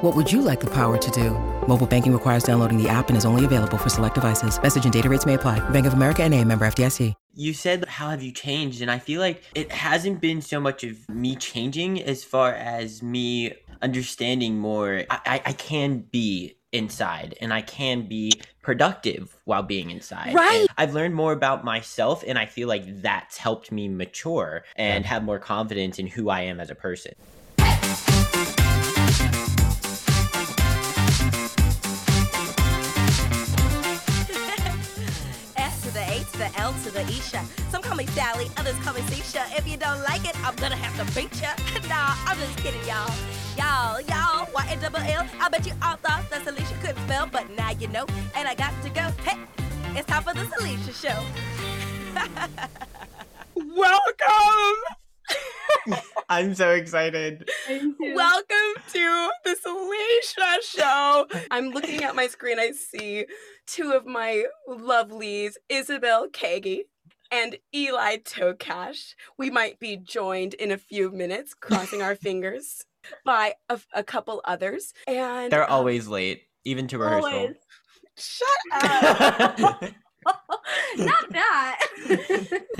What would you like the power to do? Mobile banking requires downloading the app and is only available for select devices. Message and data rates may apply. Bank of America and a member FDIC. You said, How have you changed? And I feel like it hasn't been so much of me changing as far as me understanding more. I, I, I can be inside and I can be productive while being inside. Right. And I've learned more about myself and I feel like that's helped me mature and have more confidence in who I am as a person. Sally, others call me Sisha. If you don't like it, I'm gonna have to beat ya. nah, I'm just kidding, y'all. Y'all, y'all, Y double L. I bet you all thought that Salisha couldn't spell, but now you know. And I got to go. Hey, it's time for the Salisha show. Welcome! I'm so excited. Welcome to the Salisha show. I'm looking at my screen. I see two of my lovelies, Isabel Kaegi and Eli Tokash. We might be joined in a few minutes, crossing our fingers, by a, a couple others. And They're um, always late, even to rehearsal. Always. shut up. Not that.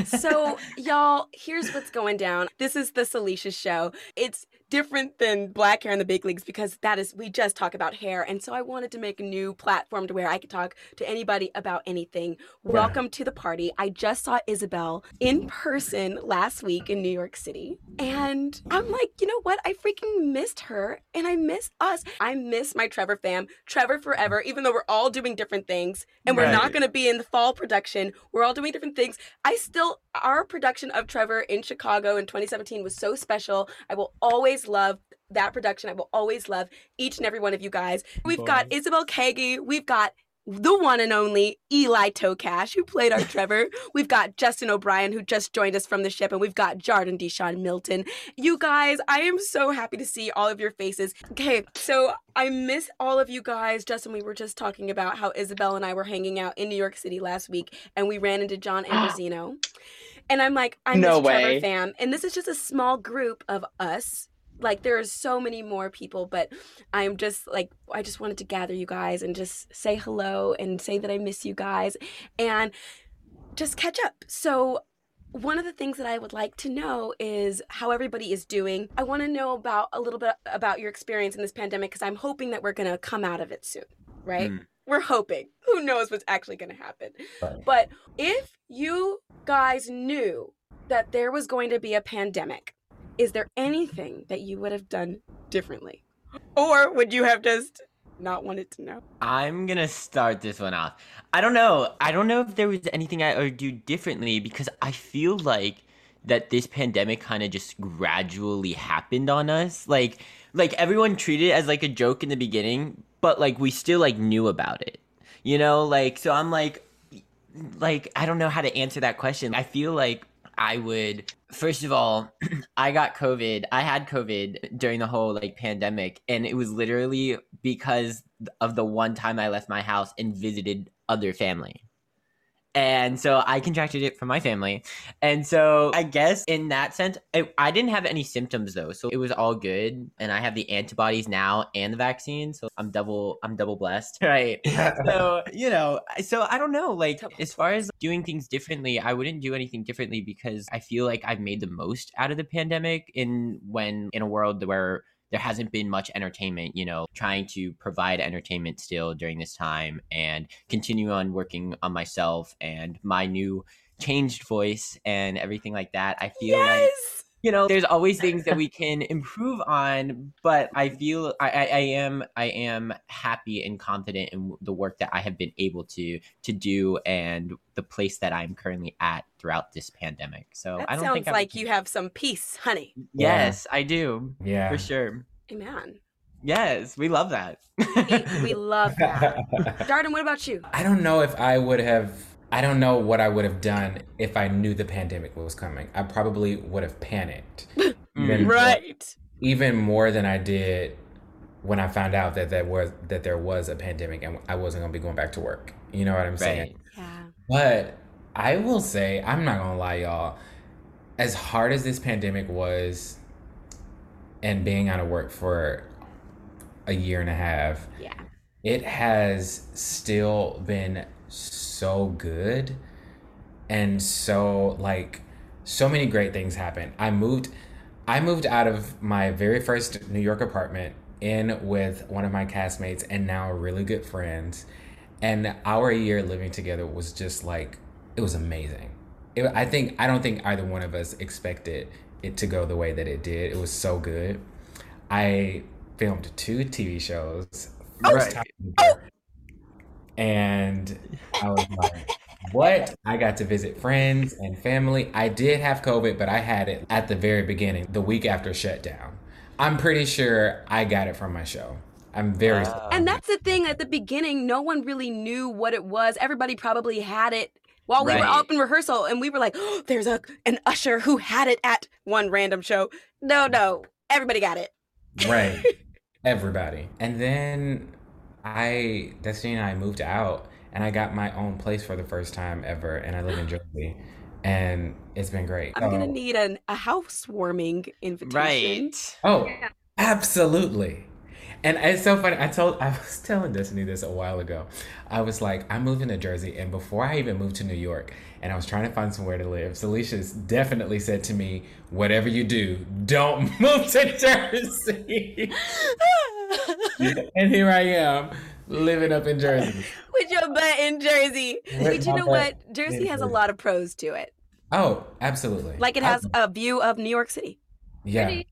so y'all here's what's going down this is the Salisha show it's different than black hair in the big leagues because that is we just talk about hair. And so i wanted to make a new platform to where i could talk to anybody about anything. Welcome to the party. I just saw isabel in person last week in new york city. And i'm like you know what? I freaking missed her and i miss us. I miss my trevor fam trevor forever even though we're all doing different things and we're not going to be in the fall production. We're all doing different things. I still, our production of Trevor in Chicago in 2017 was so special. I will always love that production. I will always love each and every one of you guys. We've got Isabel Kaegi. We've got the one and only Eli Tokash, who played our Trevor. We've got Justin O'Brien, who just joined us from the ship, and we've got Jhardon DiShon Milton. You guys, I am so happy to see all of your faces. Okay, so I miss all of you guys. Justin, we were just talking about how Isabel and I were hanging out in New York City last week, and we ran into John Ambrosino. And I'm like, I miss No Trevor way. fam. And this is just a small group of us. Like there are so many more people, but I'm just like I just wanted to gather you guys and just say hello and say that I miss you guys and just catch up. So one of the things that I would like to know is how everybody is doing. I want to know about a little bit about your experience in this pandemic because I'm hoping that we're going to come out of it soon, right? Mm. We're hoping. Who knows what's actually going to happen? But if you guys knew that there was going to be a pandemic, is there anything that you would have done differently? Or would you have just not wanted to know? I'm gonna start this one off. I don't know. I don't know if there was anything I would do differently because I feel like that this pandemic kind of just gradually happened on us. Like, like everyone treated it as like a joke in the beginning, but like we still like knew about it. You know, like so I'm like, like I don't know how to answer that question. I feel like I would first of all, I got COVID. I had COVID during the whole like pandemic, and it was literally because of the one time I left my house and visited other family. And so I contracted it from my family. And so I guess in that sense, I, I didn't have any symptoms though. So it was all good. And I have the antibodies now and the vaccine. So I'm double, I'm double blessed. Right. so, you know, so I don't know. Like, as far as doing things differently, I wouldn't do anything differently because I feel like I've made the most out of the pandemic in when in a world where there hasn't been much entertainment, you know, trying to provide entertainment still during this time and continue on working on myself and my new changed voice and everything like that. I feel like Yes. You know there's always things that we can improve on but i feel I, I i am i am happy and confident in the work that i have been able to to do and the place that i'm currently at throughout this pandemic so That i don't sounds think I would like change you have some peace, honey. yes i do Yeah. for sure Amen. Yes, we love that. We, we love that. Jhardon, what about you? I don't know if I would have. I don't know what I would have done if I knew the pandemic was coming. I probably would have panicked. even more- Right. even more than I did when I found out that there was that there was a pandemic and I wasn't gonna be going back to work. You know what I'm saying? Yeah. But I will say, I'm not gonna lie, y'all. As hard as this pandemic was, and being out of work for a year and a half, Yeah. it has still been so good and so like so many great things happened i moved i moved out of my very first new york apartment in with one of my castmates and now really good friends. And our year living together was just like it was amazing. It, i think i don't think either one of us expected it to go the way that it did. It was so good. I filmed two tv shows. First Right. time ever. And i was like what i got to visit friends and family i did have covid but i had it at the very beginning the week after shutdown i'm pretty sure i got it from my show i'm very Wow. And that's the thing at the beginning, no one really knew what it was. Everybody probably had it while we were Right. up in rehearsal and we were like, oh, there's a an usher who had it at one random show. No, no. Everybody got it. right everybody and then i destiny and i moved out and i got my own place for the first time ever and i live in jersey and it's been great I'm gonna need an, a housewarming invitation. Right. Oh, absolutely. And it's so funny. I told I was telling Destiny this a while ago. I was like, I'm moving to Jersey, and before I even moved to New York, and I was trying to find somewhere to live, Salisha's definitely said to me, "Whatever you do, don't move to Jersey." and here I am, living up in Jersey. With your butt in Jersey. With But you know what? Jersey has a lot of pros to it. Oh, absolutely. Like it has a view of New York City. yeah.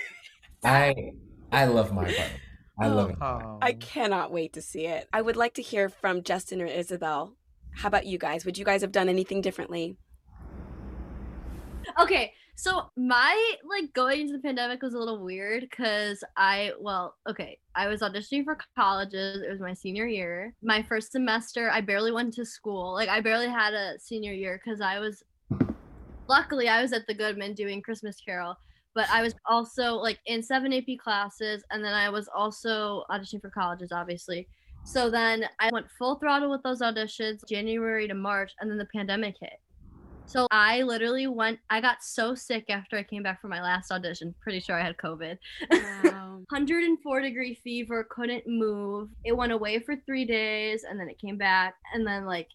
I I love my apartment. I oh. love it. Oh. I cannot wait to see it. I would like to hear from Justin or Isabel. How about you guys? Would you guys have done anything differently? Okay, so my like going into the pandemic was a little weird because I well, okay, I was auditioning for colleges. It was my senior year. My first semester, I barely went to school. Like I barely had a senior year because I was luckily I was at the Goodman doing Christmas Carol. But I was also like in seven AP classes, and then I was also auditioning for colleges, obviously. So then I went full throttle with those auditions, January to March, and then the pandemic hit. So I literally went, I got so sick after I came back from my last audition. Pretty sure I had COVID. Wow. 104 degree fever, couldn't move. It went away for three days and then it came back. And then, like,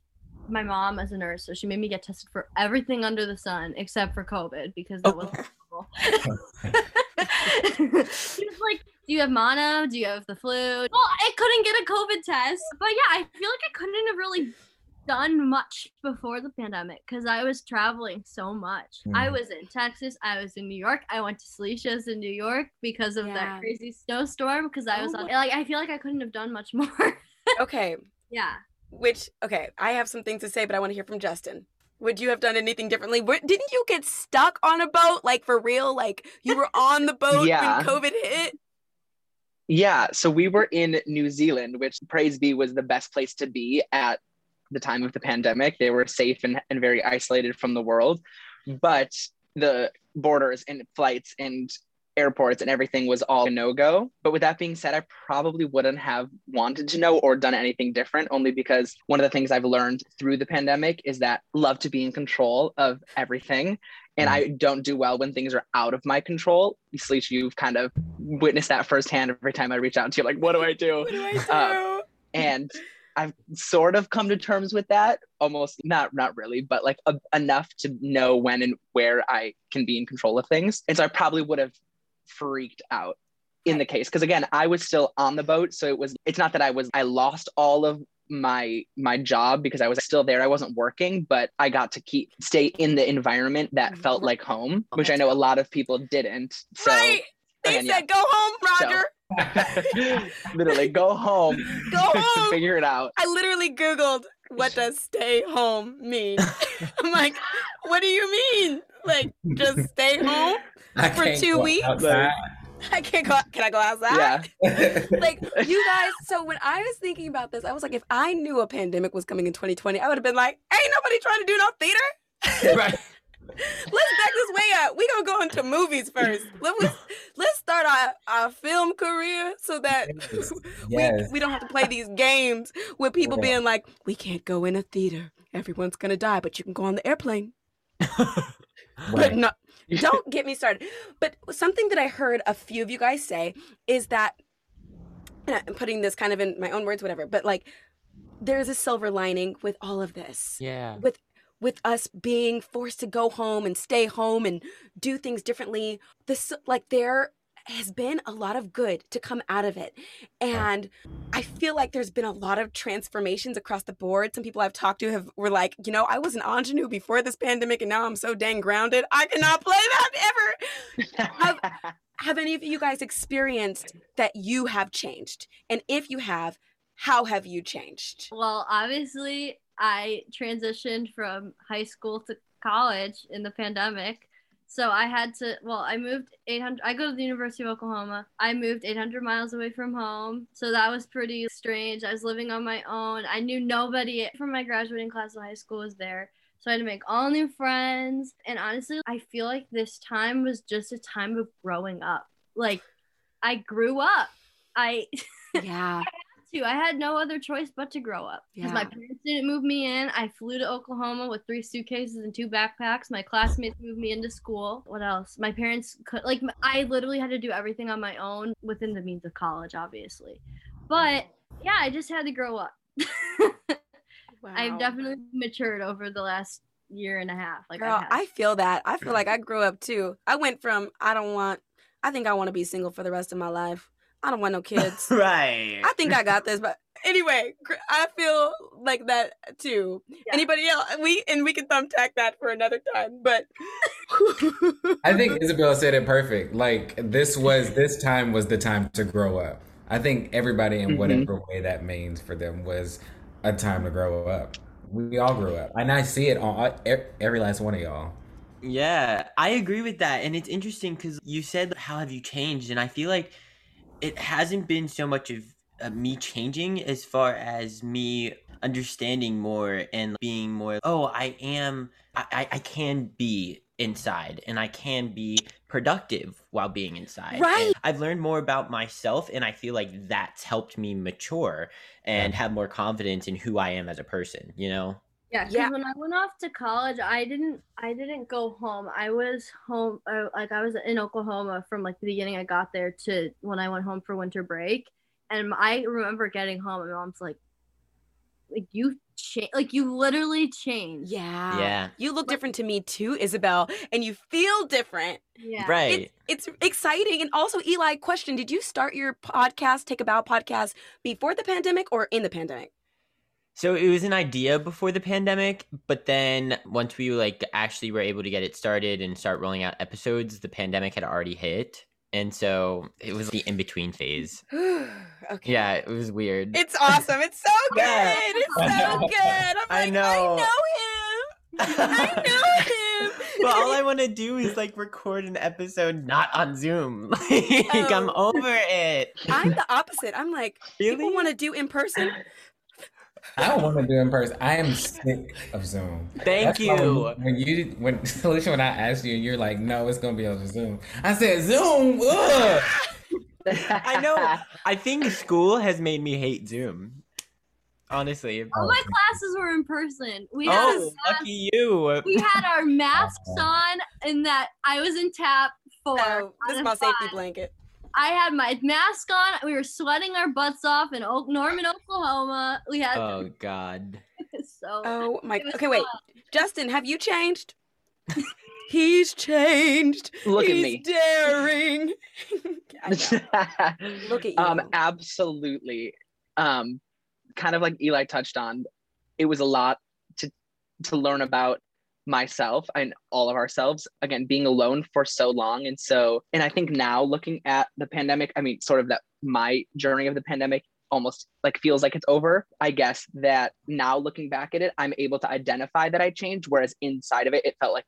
my mom is a nurse, so she made me get tested for everything under the sun except for COVID because that Oh. was possible. she was like, Do you have mono? Do you have the flu? Well, I couldn't get a COVID test. But yeah, I feel like I couldn't have really done much before the pandemic because I was traveling so much. I Mhm. was in Texas, I was in New York, I went to Salisha's in New York because of Yeah. that crazy snowstorm. Because I was Oh on, my- like, I feel like I couldn't have done much more. okay. yeah. Which, okay, I have some things to say, but I want to hear from Justin. Would you have done anything differently? Where, didn't you get stuck on a boat? Like, for real? Like, you were on the boat Yeah. when COVID hit? Yeah, so we were in New Zealand, which praise be was the best place to be at the time of the pandemic. They were safe and, and very isolated from the world, but the borders and flights and airports and everything was all a no go. But with that being said, I probably wouldn't have wanted to know or done anything different, only because one of the things I've learned through the pandemic is that love to be in control of everything. And I don't do well when things are out of my control. Sleech, you've kind of witnessed that firsthand every time I reach out to you, like, what do I do? What do I do? Uh, and I've sort of come to terms with that, almost not not really, but like a, enough to know when and where I can be in control of things. And so I probably would have freaked out in the case because again, I was still on the boat, so it was. It's not that I was. I lost all of my my job because I was still there. I wasn't working, but I got to keep stay in the environment that mm-hmm. felt like home, oh, which I know a lot of people didn't. So right. They again, yeah. said, go home, So- Roger. literally go home, Go home. figure it out. I literally Googled, what does stay home mean? I'm like, what do you mean? Like, just stay home? I For can't two go weeks? outside. I can't go. Can I go outside? Yeah. like you guys. So when I was thinking about this, I was like, if I knew a pandemic was coming in 2020, I would have been like, ain't nobody trying to do no theater. right. Let's back this way up. We gonna go into movies first. Let us let's start our, our film career so that Yes. we, we don't have to play these games with people Yeah. being like, we can't go in a theater. Everyone's gonna die, but you can go on the airplane. But no, don't get me started. But something that I heard a few of you guys say is that, and I'm putting this kind of in my own words, whatever, but like, there's a silver lining with all of this Yeah. with with us being forced to go home and stay home and do things differently this like there has been a lot of good to come out of it. And i feel like there's been a lot of transformations across the board. Some people i've talked to have were like you know i was an ingenue before this pandemic and now i'm so dang grounded. I cannot play that ever. Have, have any of you guys experienced that you have changed? And if you have how have you changed? Well, obviously, I transitioned from high school to college in the pandemic. So I had to, well, I moved 800, I go to the University of Oklahoma. I moved 800 miles away from home. So that was pretty strange. I was living on my own. I knew nobody from my graduating class of high school was there. So I had to make all new friends. And honestly, I feel like this time was just a time of growing up. Like, I grew up. I yeah to. I had no other choice but to grow up because my parents didn't move me in. I flew to Oklahoma with three suitcases and two backpacks. My classmates moved me into school. What else? My parents could like I literally had to do everything on my own within the means of college, obviously. But yeah, I just had to grow up. wow. I've definitely matured over the last year and a half. Like Girl, I, I feel that. I feel like I grew up too. I went from I don't want I think I want to be single for the rest of my life. I don't want no kids. right. I think I got this, but anyway, I feel like that too. Anybody else? We and we can thumbtack that for another time. But I think Isabel said it perfect. Like this was this time was the time to grow up. I think everybody in Mhm. whatever way that means for them was a time to grow up. We all grew up, and I see it on e- every last one of y'all. Yeah, I agree with that. And it's interesting because you said, How have you changed? And I feel like it hasn't been so much of uh, me changing as far as me understanding more and being more, oh, I am, I, I, I can be inside and I can be productive while being inside. And Right. I've learned more about myself and I feel like that's helped me mature and have more confidence in who I am as a person, you know? Yeah, 'cause Yeah. when I went off to college, I didn't I didn't go home. I was home uh, like I was in Oklahoma from like the beginning I got there to when I went home for winter break. And I remember getting home and my mom's like like you change like you literally changed. yeah, Yeah. you look different to me too, Isabel, and you feel different. Yeah. Right. It's, it's exciting. And also, Eli, question: Did you start your podcast, Take a Bow podcast, before the pandemic or in the pandemic? So it was an idea before the pandemic, but then once we like actually were able to get it started and start rolling out episodes, the pandemic had already hit. And so it was the in between phase. okay. Yeah, it was weird. It's awesome. It's so good. Yeah. It's so good. I'm like, I I know. know, him. I know him. but all I want to do is like record an episode not on Zoom. like I'm Oh. over it. I'm the opposite. I'm like, people want to do in person. I don't want to do in person. I am sick of Zoom. Thank That's you. When, when you when Salisha, when I asked you, you're like, no, it's gonna be over Zoom. I said Zoom. Ugh. I know. I think school has made me hate Zoom. Honestly. All my classes were in person. We had Oh, lucky you. we had our masks on and that I was in tap for Oh, this is my of safety blanket. I had my mask on. We were sweating our butts off in Oak Norman, Oklahoma. We had Oh God. so Oh my. it was Okay, wait. fun. Justin, have you changed? He's changed. Look at He's me. daring. Look at you. Um, absolutely. Um, kind of like Eli touched on, it was a lot to to learn about myself and all of ourselves. Again, being alone for so long, and so, and I think now looking at the pandemic, I mean, sort of that my journey of the pandemic almost like feels like it's over. I guess that now looking back at it, I'm able to identify that I changed, whereas inside of it, it felt like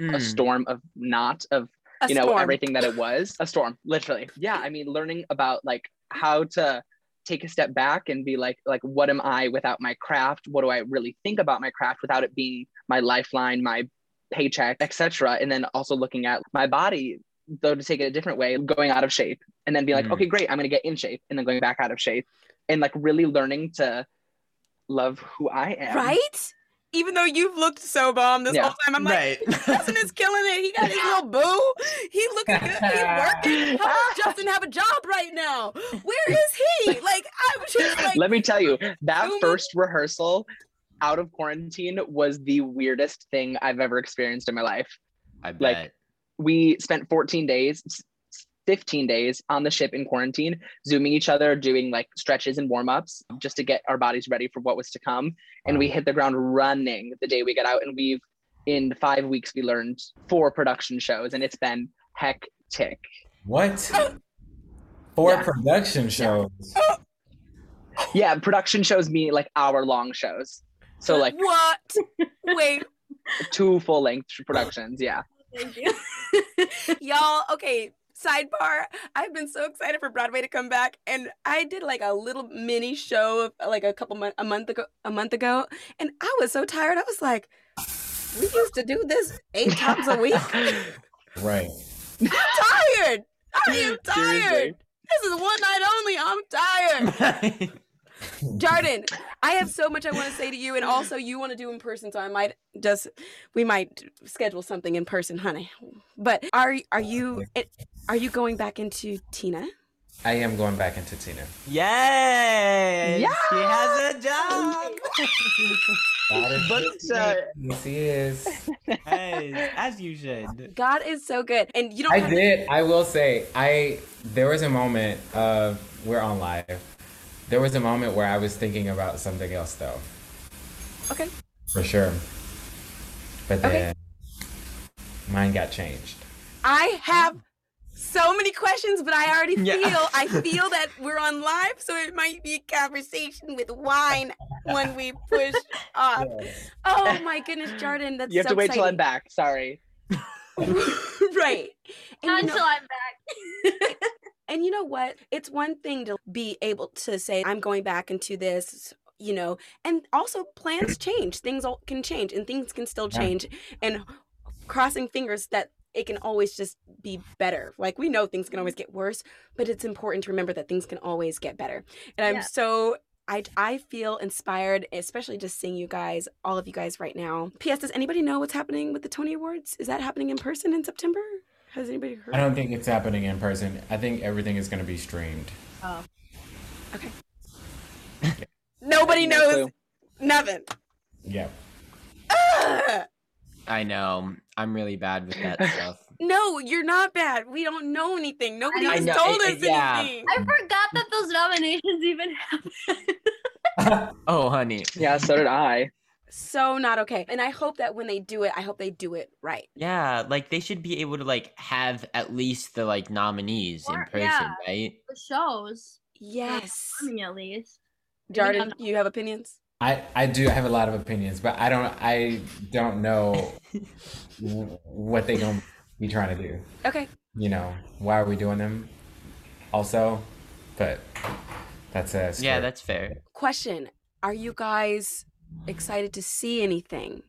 a Mm. storm of not of A you know storm. everything that it was a storm literally yeah i mean learning about like how to take a step back and be like like what am i without my craft what do i really think about my craft without it being my lifeline my paycheck etc and then also looking at my body though to take it a different way going out of shape and then be like Mm. okay great i'm going to get in shape and then going back out of shape and like really learning to love who i am Right? Even though you've looked so bomb this Yeah. whole time, I'm like, Right. Justin is killing it. He got his little boo. He looking good. He's working. How does Justin have a job right now? Where is he? Like, I was just like, Let me tell you, that Zoom in. first rehearsal out of quarantine was the weirdest thing I've ever experienced in my life. I bet. Like- We spent 14 days, s- 15 days on the ship in quarantine, zooming each other, doing like stretches and warm ups oh. just to get our bodies ready for what was to come. And we hit the ground running the day we got out. And we've, in five weeks, we learned four production shows, and it's been hectic. What? Four Yeah. production shows. Yeah, production shows mean like hour long shows. So, like what? Wait, two full length productions. Yeah. Thank you. y'all. Okay, sidebar. I've been so excited for Broadway to come back, and I did like a little mini show of like a couple month, a month ago, a month ago, and I was so tired. I was like, we used to do this eight times a week. Right. I'm tired. I am tired. Seriously. This is one night only. I'm tired. Jhardon, I have so much I want to say to you, and also you want to do in person, so I might just we might schedule something in person, honey. But are are you are you going back into Tina? I am going back into Tina. Yes. She has a job. That is But, just uh, yes, he is. Yes, as you should. God is so good, and you don't. I have- did. I will say, I there was a moment of we're on live. There was a moment where I was thinking about something else, though, Okay. for sure. But Okay. then mine got changed. I have so many questions, but I already Yeah. feel I feel that we're on live, so it might be a conversation with wine when we push off. Oh my goodness, Jhardon, that's You have so to wait till I'm back. Sorry. right. And you know- Until I'm back. And you know what? It's one thing to be able to say, I'm going back into this, you know, and also plans change. Things can change and things can still change. And crossing fingers that it can always just be better. Like we know things can always mm-hmm. get worse, but it's important to remember that things can always get better. And I'm so. I, I feel inspired, especially just seeing you guys, all of you guys right now. P.S. Does anybody know what's happening with the Tony Awards? Is that happening in person in September? Has anybody heard? I don't think it's happening in person. I think everything is going to be streamed. Oh. Okay. Nobody No knows clue. nothing. Yeah. Ugh. I know. I'm really bad with that stuff. No, you're not bad. We don't know anything. Nobody I has know, told it- us it- yeah. anything. I forgot that those nominations even happened. Oh, honey. Yeah, so did I. So not okay. And I hope that when they do it, I hope they do it right. Yeah, like they should be able to like have at least the like nominees in person, yeah. right? the shows. Yes. I at least. Jhardon, have- you have opinions? I, I do I have a lot of opinions, but I don't I don't know what they gonna be trying to do. Okay. You know, why are we doing them? Also, but that's a Yeah, that's fair. Question. Are you guys excited to see anything?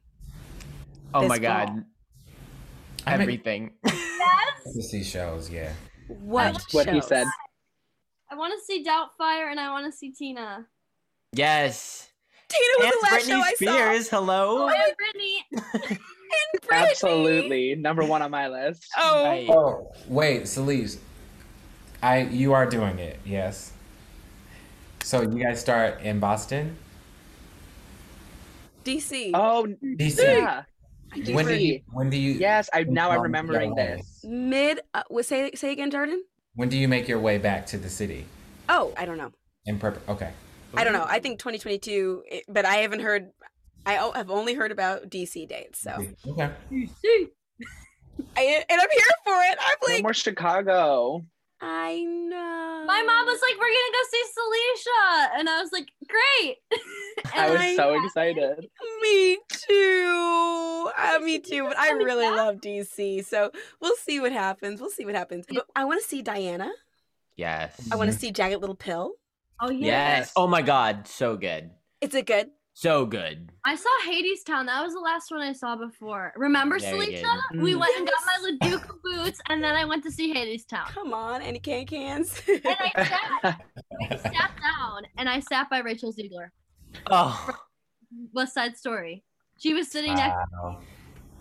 Oh my god. I'm Everything. to see shows. Yeah, What That's what he said. I want to see Doubtfire and I want to see Tina. yes. Tina was And the last Britney show I Spears, hello. Oh, and Britney. saw. And Britney. Absolutely. Number one on my list. Oh, Right. Oh wait, Celise, I you are doing it. Yes. So you guys start in Boston. DC. Oh, DC. yeah. When do you? When do you? Yes, I now I'm remembering this. Mid. Uh, what, say say again, Jhardon. When do you make your way back to the city? Oh, I don't know. In prep. Okay. I don't know. I think 2022, but I haven't heard. I o- have only heard about DC dates, so Okay. I, and I'm here for it. I'm No like, more Chicago. I know. My mom was like, "We're gonna go see Salisha," and I was like, "Great!" I was And so excited. Me too. Uh, me too. But I really love DC. So we'll see what happens. We'll see what happens. But I want to see Diana. Yes. I want to see Jagged Little Pill. Oh yeah. Yes. Oh my God. So good. Is it good? So good. I saw Hadestown. That was the last one I saw before. Remember, Very Salisha? good. We went and got my Leduc boots, and then I went to see Hadestown. Come on, any can cans. And I sat, I sat down, and I sat by Rachel Zegler. Oh. West Side Story. She was sitting next, Wow.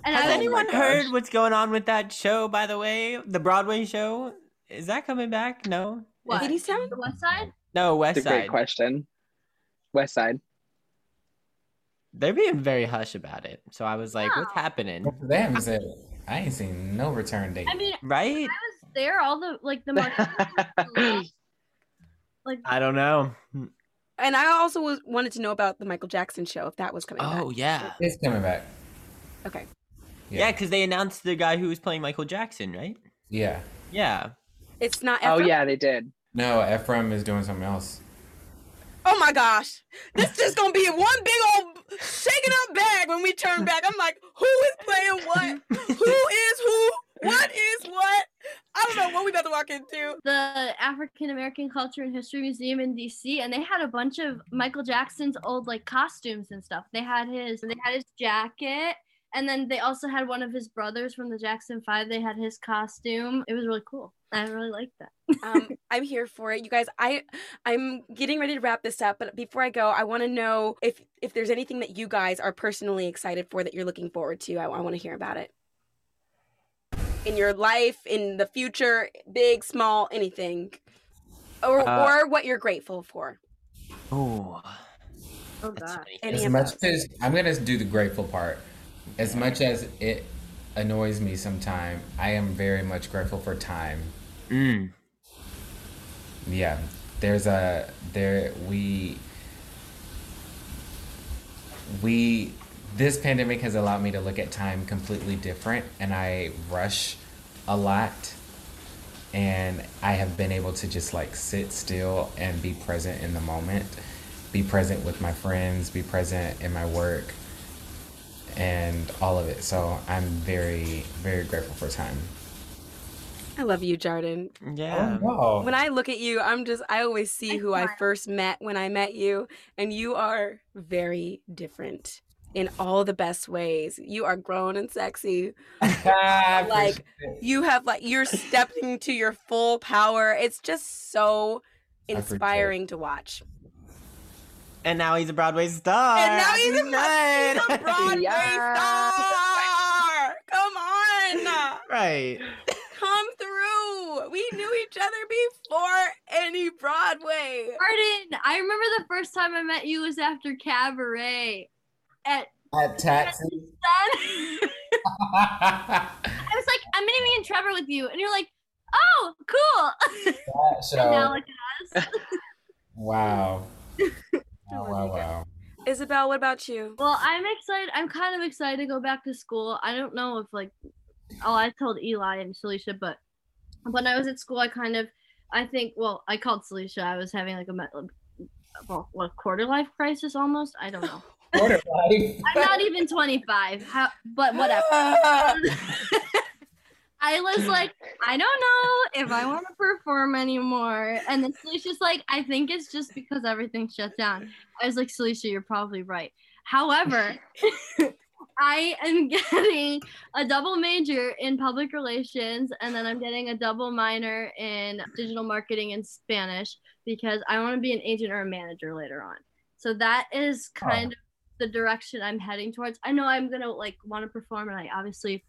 and Has I anyone gosh. heard what's going on with that show? By the way, the Broadway show is that coming back? No. what? Hadestown? The West Side? No, West It's a great question. West Side. They're being very hush about it. So I was like, what's oh. happening? They haven't said. I ain't seen no return date. I mean, Right? I was there. All the like the marketing, like I don't know. And I also was wanted to know about the Michael Jackson show if that was coming back. Oh yeah. it's coming back. Okay. Yeah, because they announced the guy who was playing Michael Jackson, right? Yeah. Yeah. It's not. oh yeah, they did. No, Ephraim is doing something else. Oh my gosh. This just gonna be one big old shaking up bag when we turn back. I'm like, who is playing what? who is who? What is what? I don't know what we about to walk into. the African American Culture and History Museum in DC, and they had a bunch of Michael Jackson's old like costumes and stuff. They had his, they had his jacket, and then they also had one of his brothers from the Jackson Five. They had his costume. It was really cool. I really liked that. Um, I'm here for it, you guys. I I'm getting ready to wrap this up, but before I go, I want to know if if there's anything that you guys are personally excited for that you're looking forward to. I, I want to hear about it in your life, in the future, big, small, anything, or Uh, or what you're grateful for. Oh. Oh That's god. As much those. as I'm gonna do the grateful part, as much as it annoys me sometimes, I am very much grateful for time. Mm. Yeah, there's a there we we this pandemic has allowed me to look at time completely different, and I rush a lot. And I have been able to just like sit still and be present in the moment, be present with my friends, be present in my work, and all of it. So I'm very, very grateful for time. I love you, Jhardon. Yeah. Oh, wow. When I look at you, I'm just I always see who I first met when I met you, and you are very different in all the best ways. You are grown and sexy. Like. You have like you're stepping to your full power. It's just so inspiring to watch. And now he's a Broadway star. And now he's a, Right. he's a Broadway Yeah. star. Come on. Right. Come through. We knew each other before any Broadway. Arden, I remember the first time I met you was after Cabaret. At At taxi. I was like, I'm meeting me and Trevor with you, and you're like, oh, cool. that and now show. look at us. Wow. Wow, wow, wow. Isabel, what about you? Well, I'm excited. I'm kind of excited to go back to school. I don't know if like, oh, I told Eli and Salisha, but when I was at school, I kind of, I think, well, I called Salisha. I was having like a, well, what quarter life crisis almost. I don't know. Quarter life. I'm not even 25. How, but whatever. I was like, I don't know if I want to perform anymore. And then Salisha's like, I think it's just because everything shut down. I was like, Salisha, you're probably right. However, I am getting a double major in public relations, and then I'm getting a double minor in digital marketing and Spanish because I want to be an agent or a manager later on. So that is kind of the direction I'm heading towards. I know I'm gonna like want to perform, and I obviously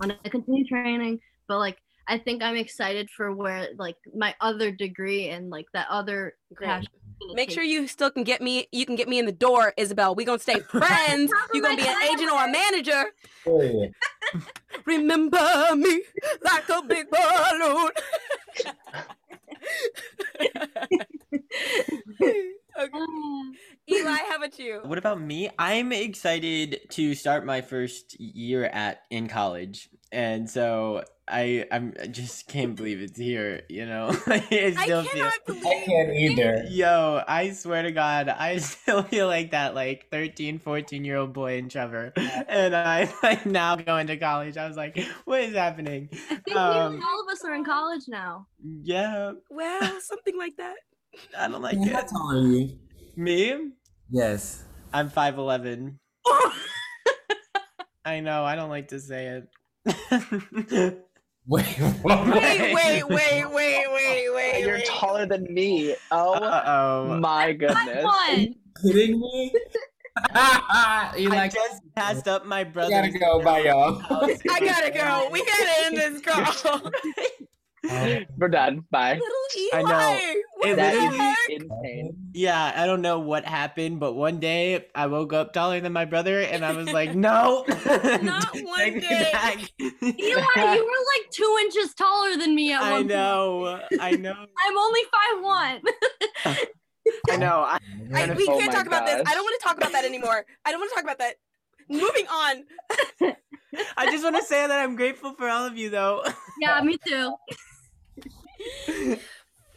want to continue training, but like I think I'm excited for where like my other degree and like that other Great. passion. is gonna Make sure you still can get me. You can get me in the door, Isabel. We gonna stay friends. You gonna be an agent or a manager. Period. Remember me like a big balloon. okay. Eli, how about you? What about me? I'm excited to start my first year at in college. And so I I'm, I just can't believe it's here. You know, I I still feel. believe I can't either. Yo, I swear to God, I still feel like that like 13, 14 year old boy in Trevor. And I like now going to college. I was like, what is happening? I think Um, all of us are in college now. Yeah, Well, something like that. I don't like How it. tall are you? Me? Yes. I'm 5'11. I know, I don't like to say it. Wait, what? Wait, wait, wait, wait, wait, wait. You're wait. taller than me. Oh Uh-oh. my goodness. One. kidding me? you I like just passed up my brother. gotta go. Bye, y'all. I gotta go. We gotta end this call. Um, we're done. Bye. Little Eli. I know. What It the literally- heck? is insane. Yeah, I don't know what happened, but one day I woke up taller than my brother, and I was like, "No, Not one day. back." Eli, you were like two inches taller than me at I one point. know, I know, I'm only five one. I know. I, I, we Oh can't my talk about this. I don't want to talk about that anymore. I don't want to talk about that. Moving on. I just want to say that I'm grateful for all of you, though. yeah, me too.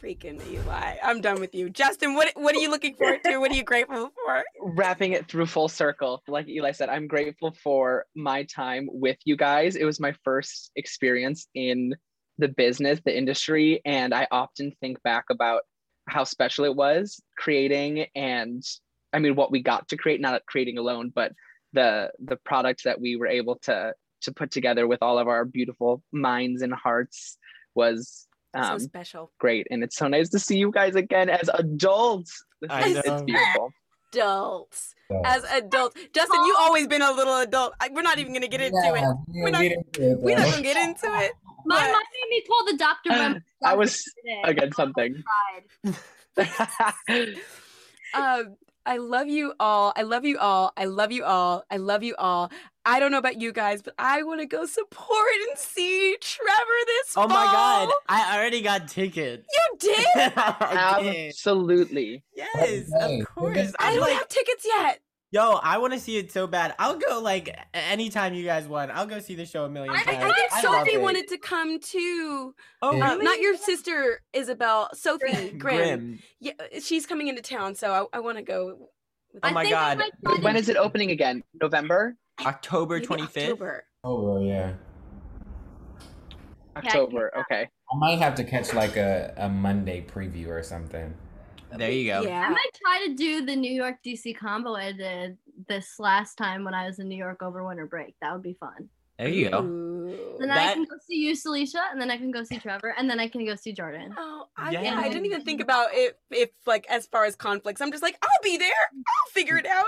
Freaking Eli. I'm done with you. Justin, what what are you looking forward to? What are you grateful for? Wrapping it through full circle. Like Eli said, I'm grateful for my time with you guys. It was my first experience in the business, the industry, and I often think back about how special it was creating and I mean what we got to create, not creating alone, but the the products that we were able to to put together with all of our beautiful minds and hearts was um, so special. great. And it's so nice to see you guys again as adults. I It's know. beautiful. Adults. As adults. Justin, you always been a little adult. I, we're not even gonna get into it. We're not- We're not gonna get into it. My But- mom made me call the doctor. by I was today. again something. Um, I love you all. I love you all. I love you all. I love you all. I don't know about you guys, but I want to go support and see Trevor this fall. Oh my god. I already got tickets. You did? Absolutely. Yes, of course. I I'm don't like, have tickets yet. yo, I want to see it so bad. I'll go like a- anytime you guys want. I'll go see the show a million I, times. I think I love Sophie it. wanted to come too. Oh, Uh, really? not your sister, Isabel. Sophie Grimm. Grim. Yeah, she's coming into town, so I, I want to go. with Oh I my think I God. might try to When is it opening again? November? October maybe twenty fifth. October. Oh yeah. October. Okay. I might have to catch like a, a Monday preview or something. There you go. Yeah. I might try to do the New York DC combo I did this last time when I was in New York over winter break. That would be fun. There you go. Ooh. Then I can go see you, Salisha, and then I can go see Trevor, and then I can go see Jhardon. Oh, I, Yeah. yeah. I didn't even think about it. If like as far as conflicts, I'm just like, I'll be there. I'll figure it out.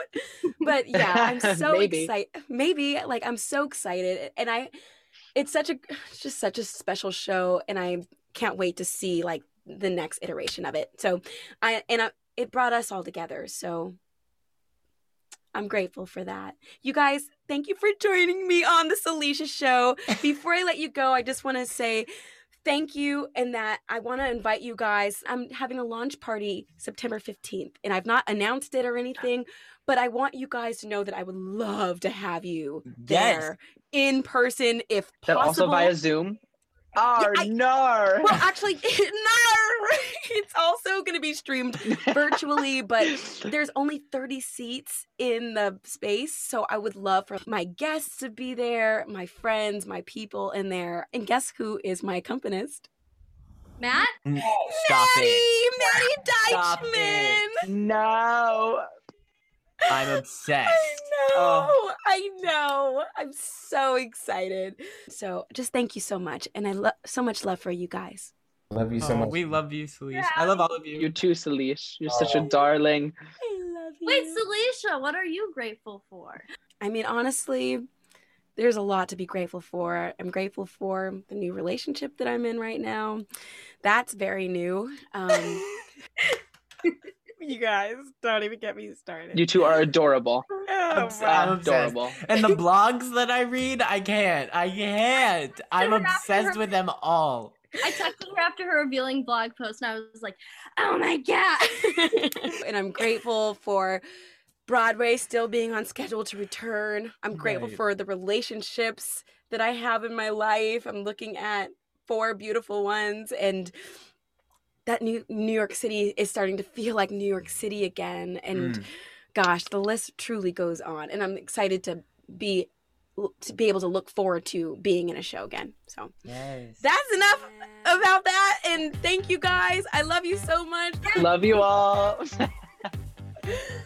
But yeah, I'm so excited. Maybe like I'm so excited, and I, it's such a, it's just such a special show, and I can't wait to see like the next iteration of it. So, I and I, it brought us all together. So. I'm grateful for that. You guys, thank you for joining me on the Salisha show. Before I let you go, I just want to say thank you and that I want to invite you guys. I'm having a launch party September 15th and I've not announced it or anything, but I want you guys to know that I would love to have you Yes. there in person if That also possible. via Zoom. Oh I- no. well, actually, no, it's also going to be streamed virtually, but there's only 30 seats in the space. So I would love for my guests to be there, my friends, my people in there. And guess who is my accompanist? Matt? Mm, stop it. Maddie Stop Deitchman. it. no. I'm obsessed. I know. Oh. I know. I'm so excited. So just thank you so much. And I love so much love for you guys. Love you so Oh, much. we love you, Celeste. I love all of you. You too, Salish. You're such a Oh. darling. I love you. Wait, Salisha, what are you grateful for? I mean, honestly, there's a lot to be grateful for. I'm grateful for the new relationship that I'm in right now. That's very new. Um, you guys don't even get me started. You two are adorable. Oh, I'm obsessed. Adorable. And the blogs that I read, I can't. I can't. I'm obsessed her- with them all. I texted her after her revealing blog post, and I was like, "Oh my god!" and I'm grateful for Broadway still being on schedule to return. I'm grateful Right. for the relationships that I have in my life. I'm looking at four beautiful ones and that new New York City is starting to feel like New York City again and Mm. gosh, the list truly goes on and I'm excited to be to be able to look forward to being in a show again. So Yes. that's enough about that and thank you guys. I love you so much. Love you all.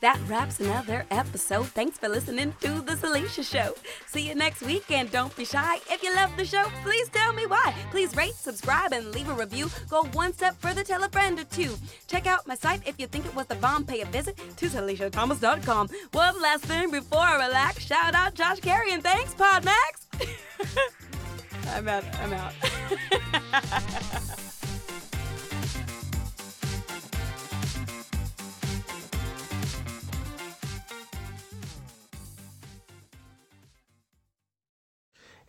That wraps another episode. Thanks for listening to The Salisha Show. See you next week, and don't be shy. If you love the show, please tell me why. Please rate, subscribe, and leave a review. Go one step further, tell a friend or two. Check out my site if you think it was the bomb. Pay a visit to SalishaThomas.com. One last thing before I relax. Shout out Josh Carey, and thanks, Podmax. I'm out. I'm out.